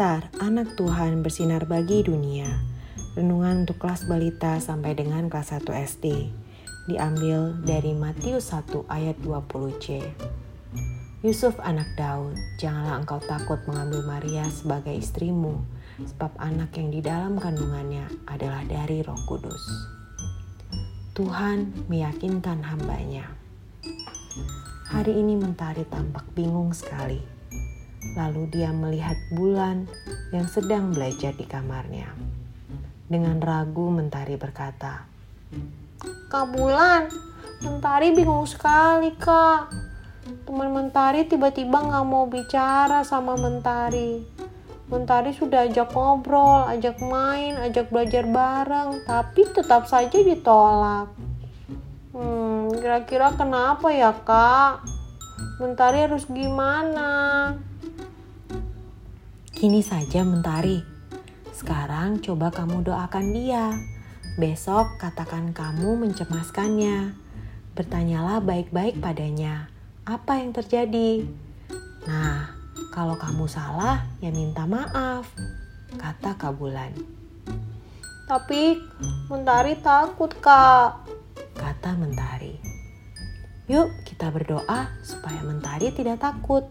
Pintar, anak Tuhan bersinar bagi dunia. Renungan untuk kelas balita sampai dengan kelas 1 SD. Diambil dari Matius 1 ayat 20c. Yusuf anak Daud, janganlah engkau takut mengambil Maria sebagai istrimu, sebab anak yang di dalam kandungannya adalah dari roh kudus. Tuhan meyakinkan hambanya. Hari ini Mentari tampak bingung sekali Lalu dia melihat bulan yang sedang belajar di kamarnya. Dengan ragu Mentari berkata, Kak Bulan, Mentari bingung sekali kak. Teman Mentari tiba-tiba gak mau bicara sama Mentari. Mentari sudah ajak ngobrol, ajak main, ajak belajar bareng, tapi tetap saja ditolak. Hmm, kira-kira kenapa ya kak? Mentari harus gimana? Kini saja Mentari. Sekarang coba kamu doakan dia. Besok katakan kamu mencemaskannya. Bertanyalah baik-baik padanya. Apa yang terjadi? Nah, kalau kamu salah ya minta maaf. Kata Kabulan. Tapi Mentari takut kak. Kata Mentari. Yuk kita berdoa supaya Mentari tidak takut.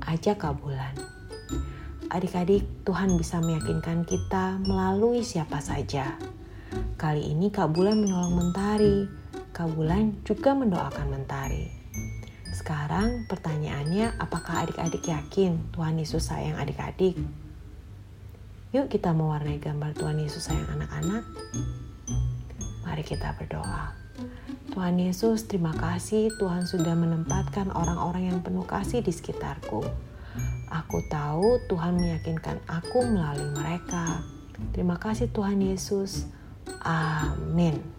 Ajak Kabulan. Adik-adik, Tuhan bisa meyakinkan kita melalui siapa saja. Kali ini Kak Bulan menolong Mentari. Kak Bulan juga mendoakan Mentari. Sekarang pertanyaannya, apakah adik-adik yakin Tuhan Yesus sayang adik-adik? Yuk kita mewarnai gambar Tuhan Yesus sayang anak-anak. Mari kita berdoa. Tuhan Yesus, terima kasih Tuhan sudah menempatkan orang-orang yang penuh kasih di sekitarku. Aku tahu Tuhan meyakinkan aku melalui mereka. Terima kasih Tuhan Yesus. Amin.